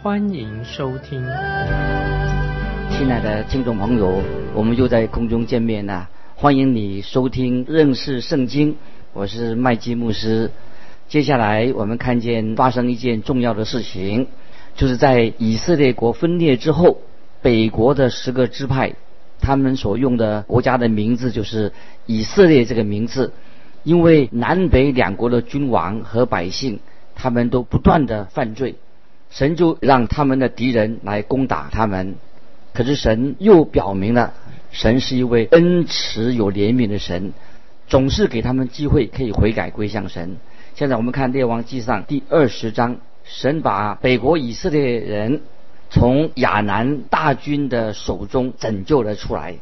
欢迎收听。亲爱的听众朋友，我们又在空中见面了，欢迎你收听认识圣经，我是麦基牧师。接下来我们看见发生一件重要的事情，就是在以色列国分裂之后，北国的十个支派，他们所用的国家的名字就是以色列这个名字，因为南北两国的君王和百姓，他们都不断的犯罪，神就让他们的敌人来攻打他们，可是神又表明了，神是一位恩慈有怜悯的神，总是给他们机会可以悔改归向神。现在我们看《列王记上》第二十章，神把北国以色列人从亚南大军的手中拯救了出来。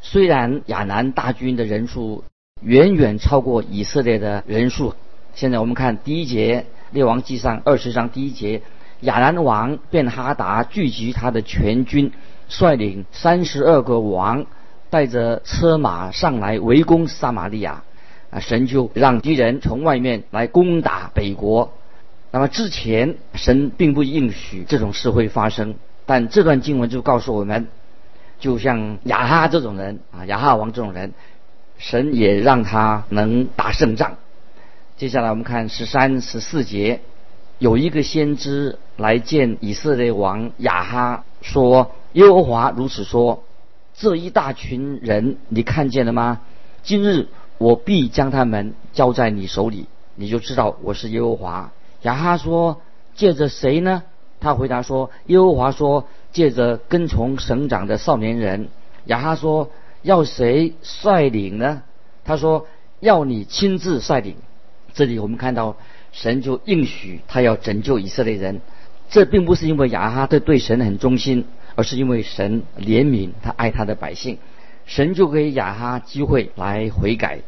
虽然亚南大军的人数远远超过以色列的人数，现在我们看第一节《列王记上》二十章第一节，亚南王便哈达聚集他的全军，率领三十二个王，带着车马上来围攻撒玛利亚。啊，神就让敌人从外面来攻打北国。那么之前神并不应许这种事会发生，但这段经文就告诉我们，就像亚哈这种人啊，亚哈王这种人，神也让他能打胜仗。接下来我们看十三、十四节，有一个先知来见以色列王亚哈，说：“耶和华如此说，这一大群人，你看见了吗？今日。”我必将他们交在你手里，你就知道我是耶和华。亚哈说：“借着谁呢？”他回答说：“耶和华说，借着跟从省长的少年人。”亚哈说：“要谁率领呢？”他说：“要你亲自率领。”这里我们看到神就应许他要拯救以色列人。这并不是因为亚哈对对神很忠心，而是因为神怜悯他爱他的百姓，神就给亚哈机会来悔改。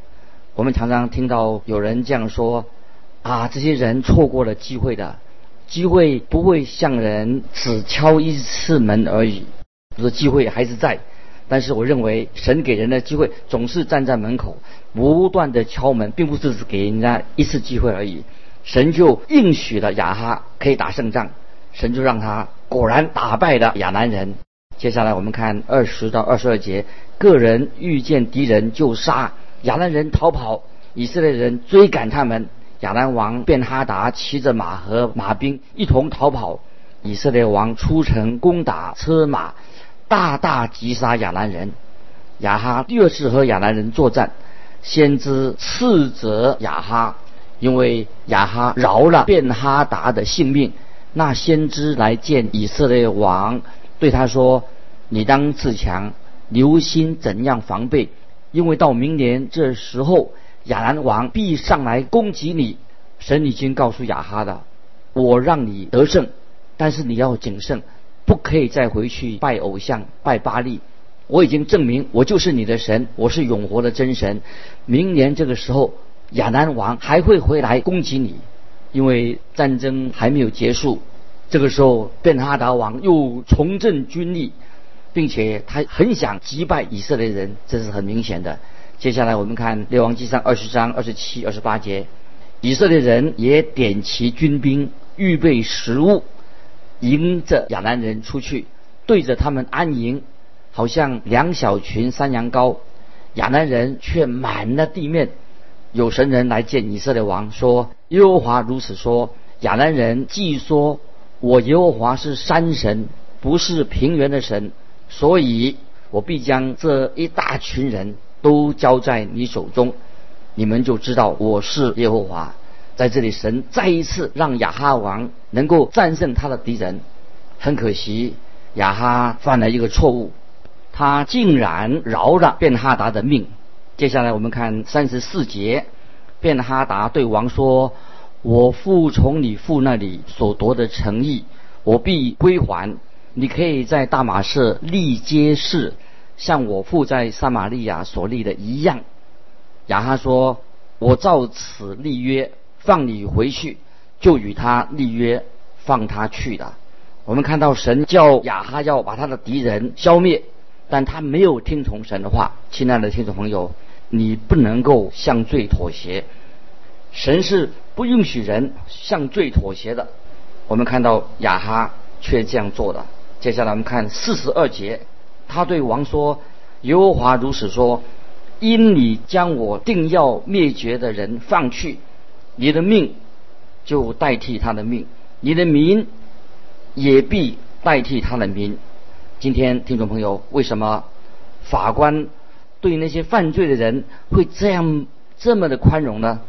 我们常常听到有人这样说：“啊，这些人错过了机会的，机会不会向人只敲一次门而已，说机会还是在。但是我认为，神给人的机会总是站在门口，不断的敲门，并不是只给人家一次机会而已。神就应许了亚哈可以打胜仗，神就让他果然打败了亚南人。接下来我们看二十到二十二节，个人遇见敌人就杀。”亚兰人逃跑，以色列人追赶他们。亚兰王便哈达骑着马和马兵一同逃跑。以色列王出城攻打车马，大大击杀亚兰人。亚哈第二次和亚兰人作战，先知斥责亚哈，因为亚哈饶了便哈达的性命。那先知来见以色列王，对他说：“你当自强，留心怎样防备。”因为到明年这时候，亚兰王必上来攻击你。神已经告诉亚哈的，我让你得胜，但是你要谨慎，不可以再回去拜偶像、拜巴利。我已经证明我就是你的神，我是永活的真神。明年这个时候，亚南王还会回来攻击你，因为战争还没有结束。这个时候，便哈达王又重振军力。并且他很想击败以色列人，这是很明显的。接下来我们看《列王纪上》二十章二十七、二十八节，以色列人也点齐军兵，预备食物，迎着亚南人出去，对着他们安营，好像两小群山羊羔。亚南人却满了地面。有神人来见以色列王，说：“耶和华如此说：亚兰人既说我耶和华是山神，不是平原的神。”所以，我必将这一大群人都交在你手中，你们就知道我是耶和华。在这里，神再一次让亚哈王能够战胜他的敌人。很可惜，亚哈犯了一个错误，他竟然饶了便哈达的命。接下来，我们看三十四节，便哈达对王说：“我父从你父那里所夺的诚意，我必归还。”你可以在大马士立街市，像我父在撒玛利亚所立的一样。亚哈说：“我照此立约，放你回去，就与他立约，放他去的。”我们看到神叫亚哈要把他的敌人消灭，但他没有听从神的话。亲爱的听众朋友，你不能够向罪妥协，神是不允许人向罪妥协的。我们看到亚哈却这样做了。接下来我们看四十二节，他对王说：“耶和华如此说。”因你将我定要灭绝的人放去，你的命就代替他的命，你的名也必代替他的名。今天听众朋友，为什么法官对那些犯罪的人会这样这么的宽容呢？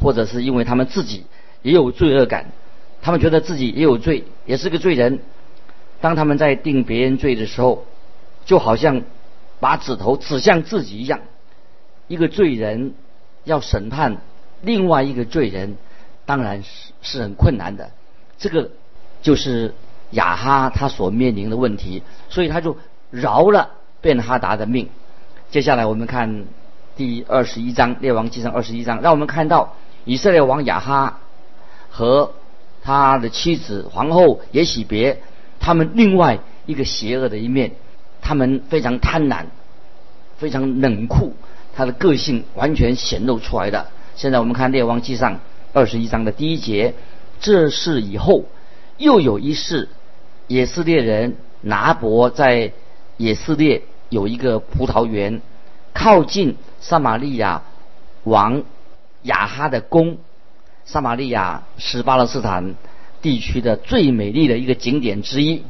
或者是因为他们自己也有罪恶感，他们觉得自己也有罪，也是个罪人。当他们在定别人罪的时候，就好像。把指头指向自己一样，一个罪人要审判另外一个罪人，当然是是很困难的。这个就是亚哈他所面临的问题，所以他就饶了便哈达的命。接下来我们看第二十一章列王记上二十一章，让我们看到以色列王亚哈和他的妻子皇后也喜别他们另外一个邪恶的一面。他们非常贪婪，非常冷酷，他的个性完全显露出来的。现在我们看《列王记上》二十一章的第一节，这事以后又有一事，以色列人拿伯在以色列有一个葡萄园，靠近撒玛利亚王亚哈的宫。撒玛利亚是巴勒斯坦地区的最美丽的一个景点之一。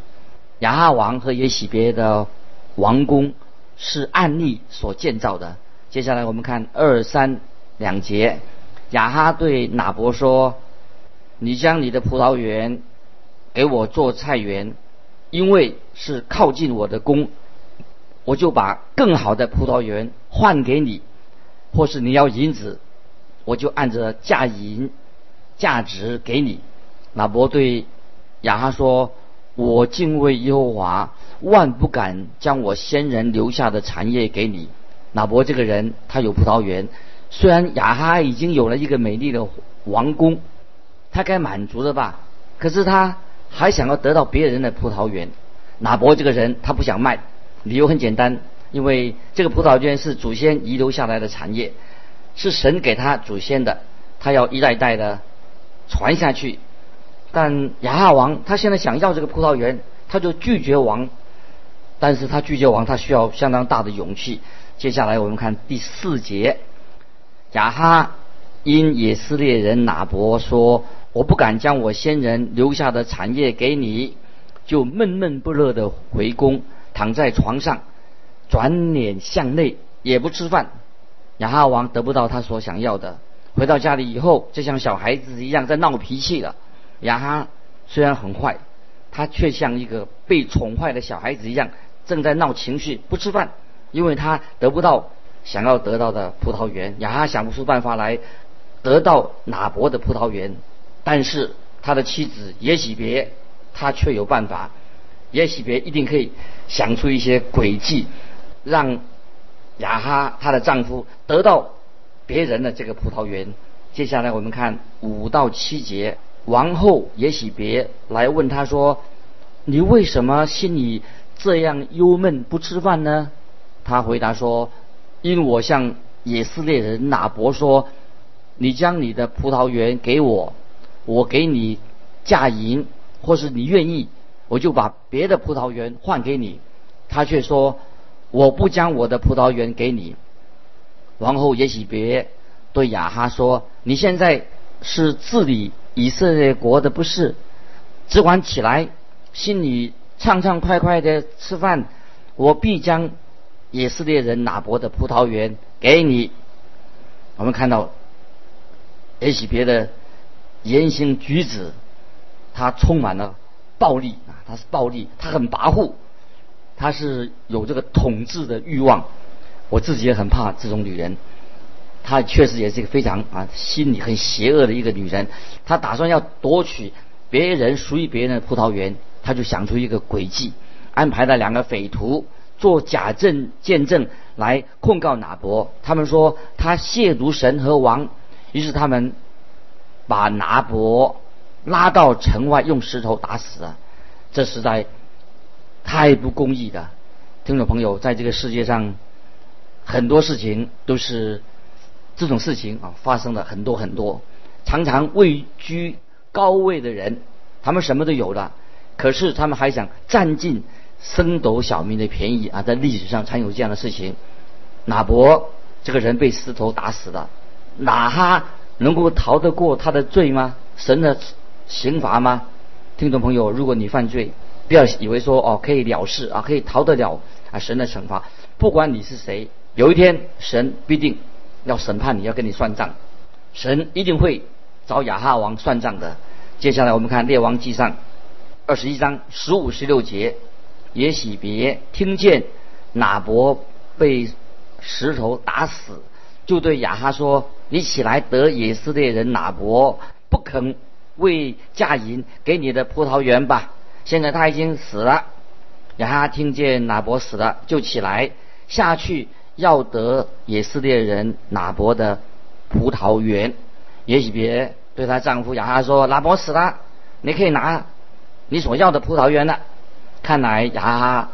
亚哈王和耶喜别的。王宫是按例所建造的。接下来我们看二三两节，亚哈对拿伯说：“你将你的葡萄园给我做菜园，因为是靠近我的宫，我就把更好的葡萄园换给你；或是你要银子，我就按着价银价值给你。”拿伯对亚哈说：“我敬畏耶和华。”万不敢将我先人留下的产业给你。拿伯这个人，他有葡萄园，虽然亚哈已经有了一个美丽的王宫，他该满足的吧？可是他还想要得到别人的葡萄园。拿伯这个人，他不想卖，理由很简单，因为这个葡萄园是祖先遗留下来的产业，是神给他祖先的，他要一代一代的传下去。但亚哈王他现在想要这个葡萄园，他就拒绝王。但是他拒绝王，他需要相当大的勇气。接下来我们看第四节，亚哈因以色列人拿伯说：“我不敢将我先人留下的产业给你，就闷闷不乐的回宫，躺在床上，转脸向内，也不吃饭。亚哈王得不到他所想要的，回到家里以后，就像小孩子一样在闹脾气了。亚哈虽然很坏，他却像一个被宠坏的小孩子一样。”正在闹情绪，不吃饭，因为他得不到想要得到的葡萄园，亚哈想不出办法来得到哪伯的葡萄园。但是他的妻子也许别，他却有办法，也许别一定可以想出一些诡计，让雅哈她的丈夫得到别人的这个葡萄园。接下来我们看五到七节，王后也许别来问他说：“你为什么心里？”这样忧闷不吃饭呢？他回答说：“因我向以色列人拿伯说，你将你的葡萄园给我，我给你价银，或是你愿意，我就把别的葡萄园换给你。”他却说：“我不将我的葡萄园给你。”王后也许别对亚哈说：“你现在是治理以色列国的不是？只管起来，心里。”畅畅快快的吃饭，我必将以色列人拿伯的葡萄园给你。我们看到也许别的言行举止，他充满了暴力啊，他是暴力，他很跋扈，他是有这个统治的欲望。我自己也很怕这种女人，她确实也是一个非常啊心里很邪恶的一个女人。她打算要夺取别人属于别人的葡萄园。她就想出一个诡计，安排了两个匪徒做假证见证来控告拿伯。他们说他亵渎神和王，于是他们把拿伯拉到城外，用石头打死了。这实在太不公义的。听众朋友，在这个世界上，很多事情都是这种事情啊，发生了很多很多。常常位居高位的人，他们什么都有了，可是他们还想占尽升斗小民的便宜啊！在历史上常有这样的事情。拿伯这个人被石头打死了，哪哈能够逃得过他的罪吗？神的刑罚吗？听众朋友，如果你犯罪，不要以为说哦可以了事啊，可以逃得了啊神的惩罚。不管你是谁，有一天神必定要审判你，要跟你算账。神一定会。找亚哈王算账的。接下来我们看《列王记上》二十一章十五十六节，也许别听见哪伯被石头打死，就对亚哈说：“你起来得以色列人哪伯不肯为嫁银给你的葡萄园吧。”现在他已经死了。亚哈听见哪伯死了，就起来下去要得以色列人哪伯的葡萄园。也许别对她丈夫亚哈说：“老婆死了，你可以拿你所要的葡萄园了。”看来亚哈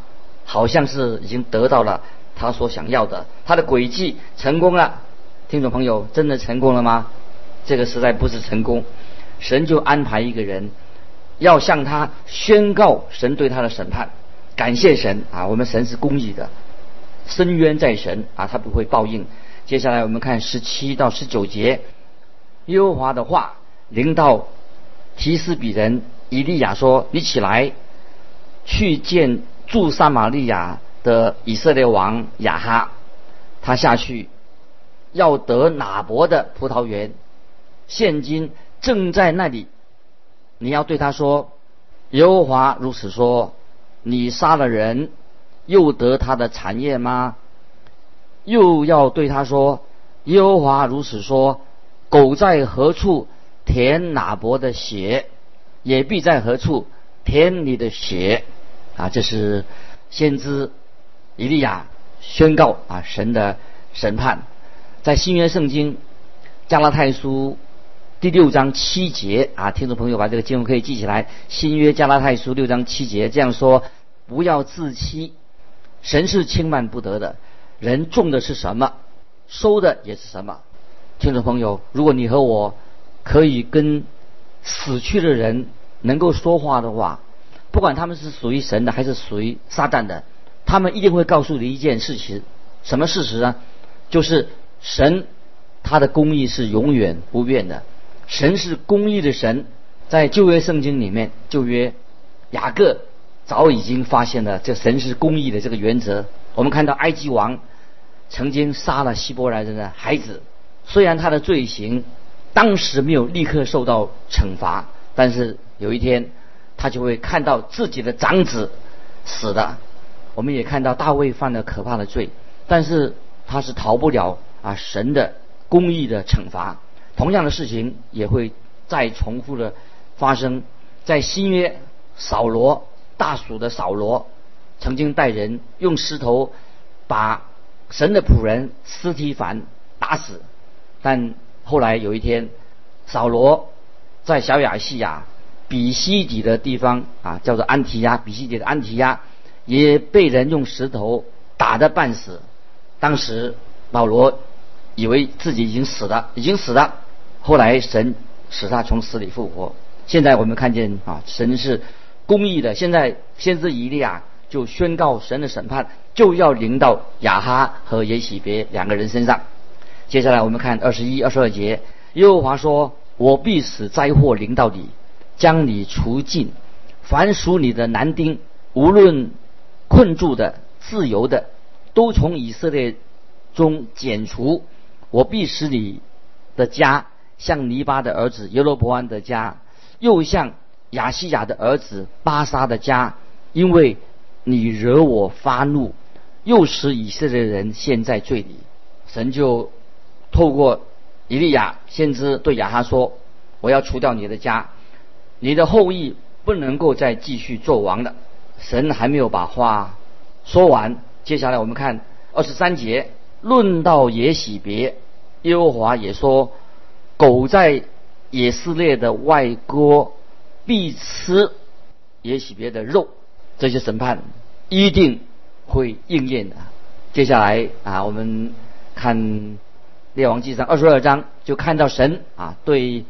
好像是已经得到了他所想要的，他的诡计成功了。听众朋友，真的成功了吗？这个实在不是成功。神就安排一个人要向他宣告神对他的审判。感谢神啊，我们神是公义的，深渊在神啊，他不会报应。接下来我们看十七到十九节。耶和华的话临到提斯比人以利亚说：“你起来，去见驻撒玛利亚的以色列王亚哈，他下去要得哪伯的葡萄园，现今正在那里。你要对他说：耶和华如此说：你杀了人，又得他的产业吗？又要对他说：耶和华如此说。”狗在何处舔哪伯的血，也必在何处舔你的血。啊，这是先知以利亚宣告啊神的审判，在新约圣经加拉太书第六章七节啊，听众朋友把这个经文可以记起来。新约加拉太书六章七节这样说：不要自欺，神是轻慢不得的。人种的是什么，收的也是什么。听众朋友，如果你和我可以跟死去的人能够说话的话，不管他们是属于神的还是属于撒旦的，他们一定会告诉你一件事情：什么事实呢？就是神他的公义是永远不变的。神是公义的神，在旧约圣经里面，旧约雅各早已经发现了这神是公义的这个原则。我们看到埃及王曾经杀了希伯来人的孩子。虽然他的罪行当时没有立刻受到惩罚，但是有一天他就会看到自己的长子死的。我们也看到大卫犯了可怕的罪，但是他是逃不了啊神的公义的惩罚。同样的事情也会再重复的发生在新约。扫罗大蜀的扫罗曾经带人用石头把神的仆人斯提凡打死。但后来有一天，扫罗在小亚细亚比西底的地方啊，叫做安提亚，比西底的安提亚也被人用石头打得半死。当时保罗以为自己已经死了，已经死了。后来神使他从死里复活。现在我们看见啊，神是公义的。现在先知以利亚就宣告神的审判就要临到亚哈和耶喜别两个人身上。接下来我们看二十一、二十二节，耶和华说：“我必使灾祸临到你，将你除尽。凡属你的男丁，无论困住的、自由的，都从以色列中剪除。我必使你的家像尼巴的儿子耶罗伯安的家，又像亚西亚的儿子巴沙的家，因为你惹我发怒，又使以色列人陷在罪里。神就。”透过以利亚先知对亚哈说：“我要除掉你的家，你的后裔不能够再继续做王了。神还没有把话说完，接下来我们看二十三节，论到耶喜别，耶和华也说，狗在以色列的外郭必吃耶喜别的肉，这些审判一定会应验的。接下来啊，我们看列王记上二十二章，就看到神啊对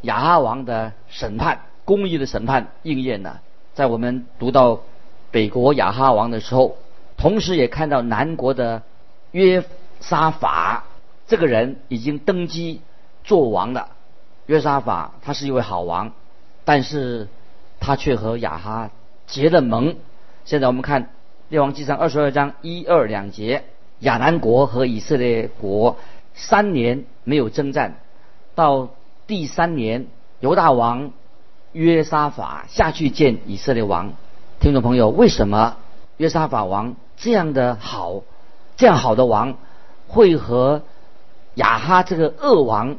亚哈王的审判，公义的审判应验了。在我们读到北国亚哈王的时候，同时也看到南国的约沙法这个人已经登基做王了。约沙法他是一位好王，但是他却和亚哈结了盟。现在我们看列王纪上二十二章一二两节，亚南国和以色列国三年没有征战，到第三年犹大王约沙法下去见以色列王。听众朋友，为什么约沙法王这样的好，这样好的王，会和亚哈这个恶王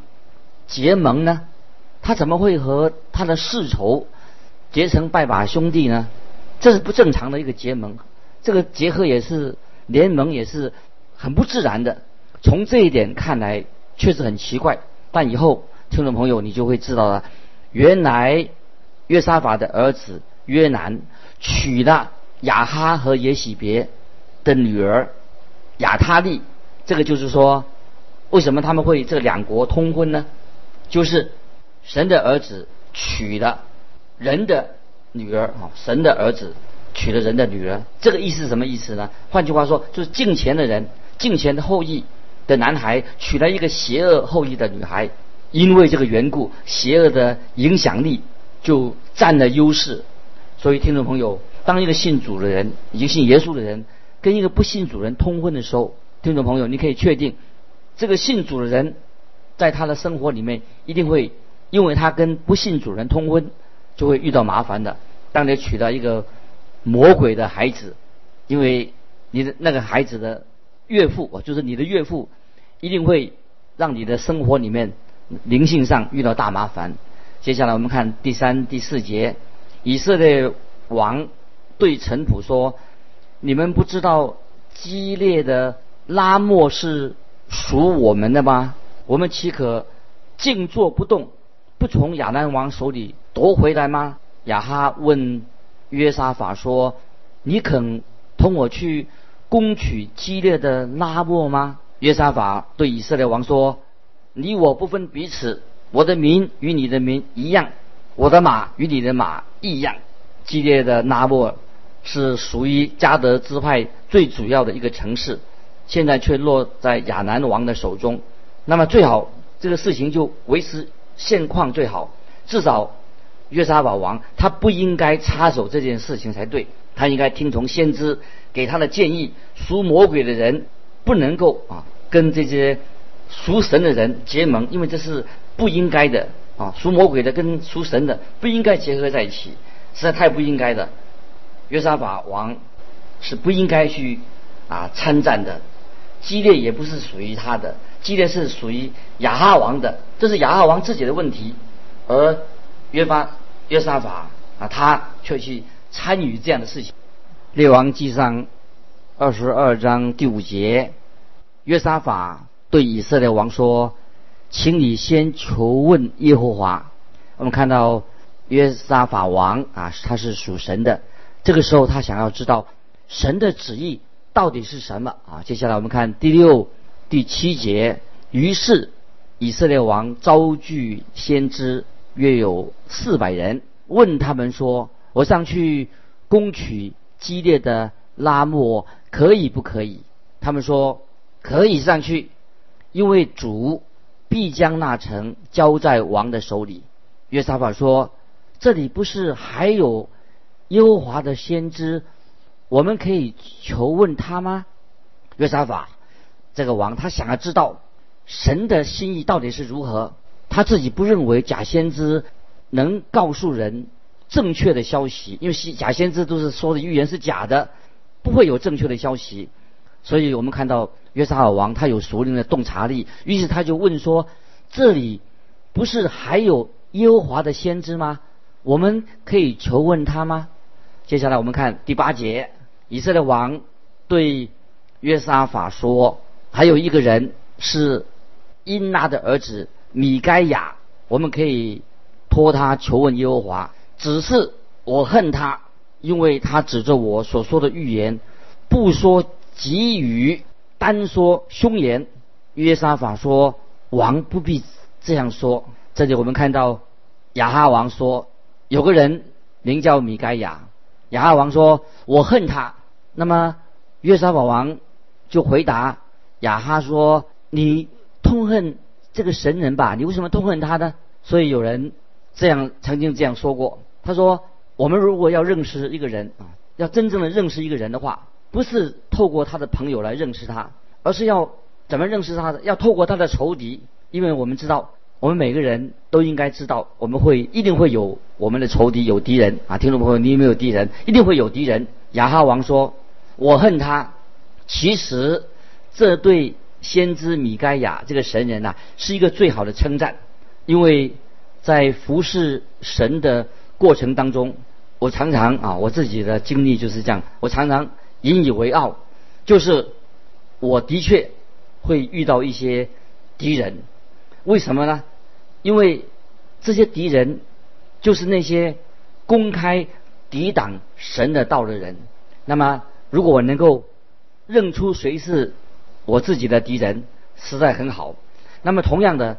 结盟呢？他怎么会和他的世仇结成拜把兄弟呢？这是不正常的一个结盟，这个结合也是联盟，也是很不自然的。从这一点看来，确实很奇怪。但以后听众朋友，你就会知道了，原来约沙法的儿子约南。娶了亚哈和耶喜别的女儿亚他利，这个就是说，为什么他们会这两国通婚呢？就是神的儿子娶了人的女儿啊，神的儿子娶了人的女儿，这个意思是什么意思呢？换句话说，就是敬前的人，敬前的后裔的男孩娶了一个邪恶后裔的女孩，因为这个缘故，邪恶的影响力就占了优势。所以，听众朋友，当一个信主的人，一个信耶稣的人，跟一个不信主人通婚的时候，听众朋友，你可以确定，这个信主的人，在他的生活里面，一定会因为他跟不信主人通婚，就会遇到麻烦的。当你娶到一个魔鬼的孩子，因为你的那个孩子的岳父，就是你的岳父，一定会让你的生活里面灵性上遇到大麻烦。接下来我们看第三、第四节。以色列王对臣仆说：“你们不知道激烈的拉莫是属我们的吗？我们岂可静坐不动，不从亚南王手里夺回来吗？”亚哈问约沙法说：“你肯同我去攻取激烈的拉莫吗？”约沙法对以色列王说：“你我不分彼此，我的民与你的民一样。”我的马与你的马一样，激烈的拉莫是属于加德支派最主要的一个城市，现在却落在亚南王的手中。那么最好这个事情就维持现况最好，至少约沙法王他不应该插手这件事情才对，他应该听从先知给他的建议。属魔鬼的人不能够啊跟这些属神的人结盟，因为这是不应该的。啊，属魔鬼的跟属神的不应该结合在一起，实在太不应该的。约沙法王是不应该去啊参战的，基列也不是属于他的，基列是属于亚哈王的，这是亚哈王自己的问题。而约巴约沙法啊，他却去参与这样的事情。列王记上二十二章第五节，约沙法对以色列王说。请你先求问耶和华。我们看到约沙法王啊，他是属神的。这个时候他想要知道神的旨意到底是什么啊？接下来我们看第六、第七节。于是以色列王招聚先知约有四百人，问他们说：“我上去攻取激烈的拉莫可以不可以？”他们说：“可以上去，因为主。”必将那城交在王的手里。约沙法说：“这里不是还有耶和华的先知，我们可以求问他吗？”约沙法这个王，他想要知道神的心意到底是如何。他自己不认为假先知能告诉人正确的消息，因为假先知都是说的预言是假的，不会有正确的消息。所以我们看到。约沙尔王他有熟练的洞察力，于是他就问说：“这里不是还有耶和华的先知吗？我们可以求问他吗？接下来我们看第八节，以色列王对约沙法说：“还有一个人是因拉的儿子米该亚，我们可以托他求问耶和华。只是我恨他，因为他指着我所说的预言，不说给予，单说凶言。”约沙法说：“王不必这样说。”这里我们看到亚哈王说：“有个人名叫米该亚。”亚哈王说：“我恨他。”那么约沙法王就回答亚哈说：“你痛恨这个神人吧？你为什么痛恨他呢？”所以有人这样曾经这样说过：“他说，我们如果要认识一个人啊，要真正的认识一个人的话，不是透过他的朋友来认识他，而是要怎么认识他的？要透过他的仇敌，因为我们知道。”我们每个人都应该知道，我们会一定会有我们的仇敌，有敌人啊！听众朋友，你有没有敌人？一定会有敌人。亚哈王说：“我恨他。”其实，这对先知米该亚这个神人呐，是一个最好的称赞，因为在服侍神的过程当中，我常常啊，我自己的经历就是这样，我常常引以为傲，就是我的确会遇到一些敌人。为什么呢？因为这些敌人就是那些公开抵挡神的道的人。那么，如果我能够认出谁是我自己的敌人，实在很好。那么，同样的，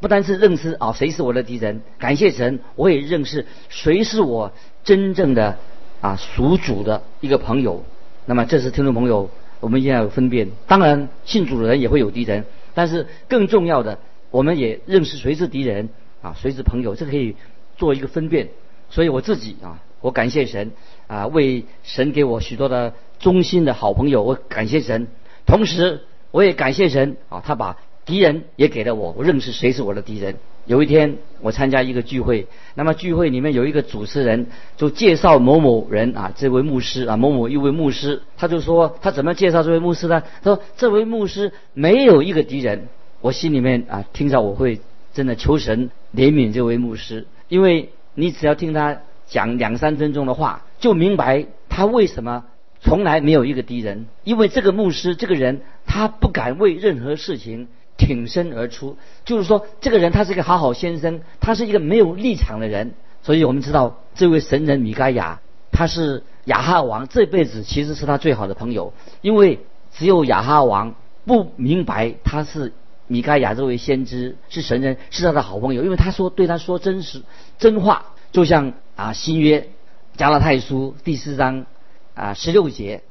不单是认识啊谁是我的敌人，感谢神，我也认识谁是我真正的啊属主的一个朋友。那么，这是听众朋友，我们一定要有分辨。当然，信主的人也会有敌人，但是更重要的。我们也认识谁是敌人啊，谁是朋友，这可以做一个分辨。所以我自己啊，我感谢神啊，为神给我许多的忠心的好朋友，我感谢神。同时，我也感谢神啊，他把敌人也给了我，我认识谁是我的敌人。有一天我参加一个聚会，那么聚会里面有一个主持人就介绍某某人啊，这位牧师啊，某某一位牧师，他就说他怎么介绍这位牧师呢？他说这位牧师没有一个敌人。我心里面啊，听着我会真的求神怜悯这位牧师，因为你只要听他讲两三分钟的话，就明白他为什么从来没有一个敌人。因为这个牧师这个人，他不敢为任何事情挺身而出，就是说这个人他是一个好好先生，他是一个没有立场的人。所以我们知道这位神人米该亚，他是亚哈王这辈子其实是他最好的朋友，因为只有亚哈王不明白他是。米盖亚这位先知是神人，是他的好朋友，因为他说对他说真实真话，就像啊新约加拉太书第四章啊十六节，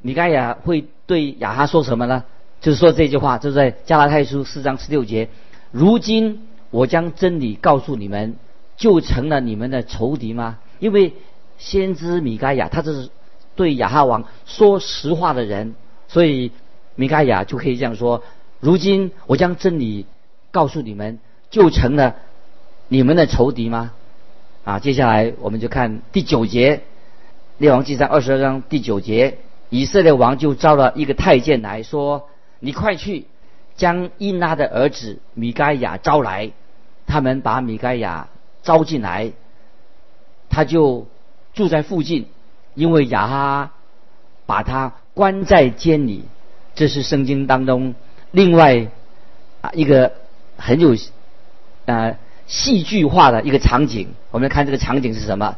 米盖亚会对亚哈说什么呢？就是说这句话，就在加拉太书四章十六节。如今我将真理告诉你们，就成了你们的仇敌吗？因为先知米盖亚他这是对亚哈王说实话的人，所以米盖亚就可以这样说。如今我将真理告诉你们，就成了你们的仇敌吗？啊，接下来我们就看第九节，《列王记上二十二章第九节，以色列王就招了一个太监来说：“你快去将伊拉的儿子米该亚招来。”他们把米该亚招进来，他就住在附近，因为亚哈把他关在监里。这是圣经当中。另外啊，一个很有啊戏剧化的一个场景，我们来看这个场景是什么？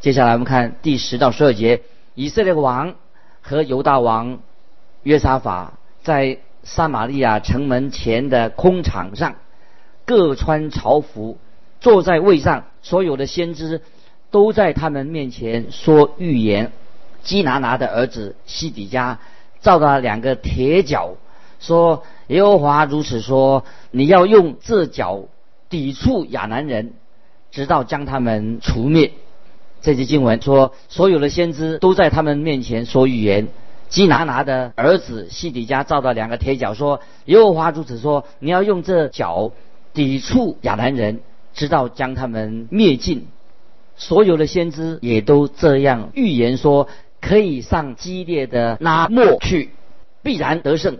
接下来我们看第十到十二节，以色列王和犹大王约沙法在撒玛利亚城门前的空场上，各穿朝服，坐在位上，所有的先知都在他们面前说预言。基拿拿的儿子西底家造了两个铁脚。说耶和华如此说：你要用这脚抵触亚南人，直到将他们除灭。这节经文说，所有的先知都在他们面前说预言。基拿拿的儿子西底家造的两个铁脚，说耶和华如此说：你要用这脚抵触亚南人，直到将他们灭尽。所有的先知也都这样预言说，可以上激烈的拉莫去，必然得胜。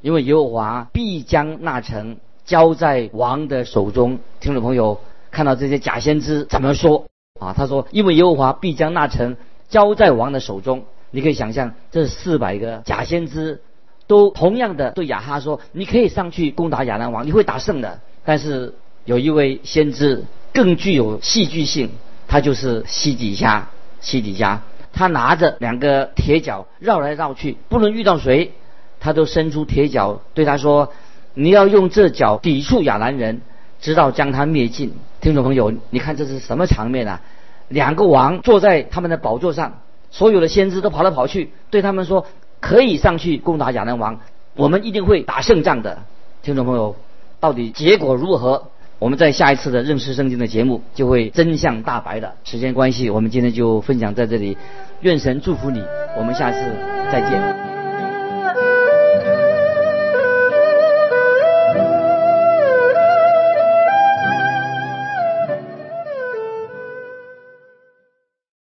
因为耶和华必将那城交在王的手中。听众朋友看到这些假先知怎么说？啊，他说，因为耶和华必将那城交在王的手中。你可以想象，这四百个假先知都同样的对亚哈说：“你可以上去攻打亚兰王，你会打胜的。”但是有一位先知更具有戏剧性，他就是西底家。西底家他拿着两个铁脚绕来绕去，不论遇到谁，他都伸出铁脚对他说：“你要用这脚抵触亚兰人，直到将他灭尽。”听众朋友，你看这是什么场面啊？两个王坐在他们的宝座上。所有的先知都跑来跑去，对他们说：“可以上去攻打亚兰王，我们一定会打胜仗的。”听众朋友，到底结果如何？我们在下一次的认识圣经的节目就会真相大白的。时间关系，我们今天就分享在这里。愿神祝福你，我们下次再见。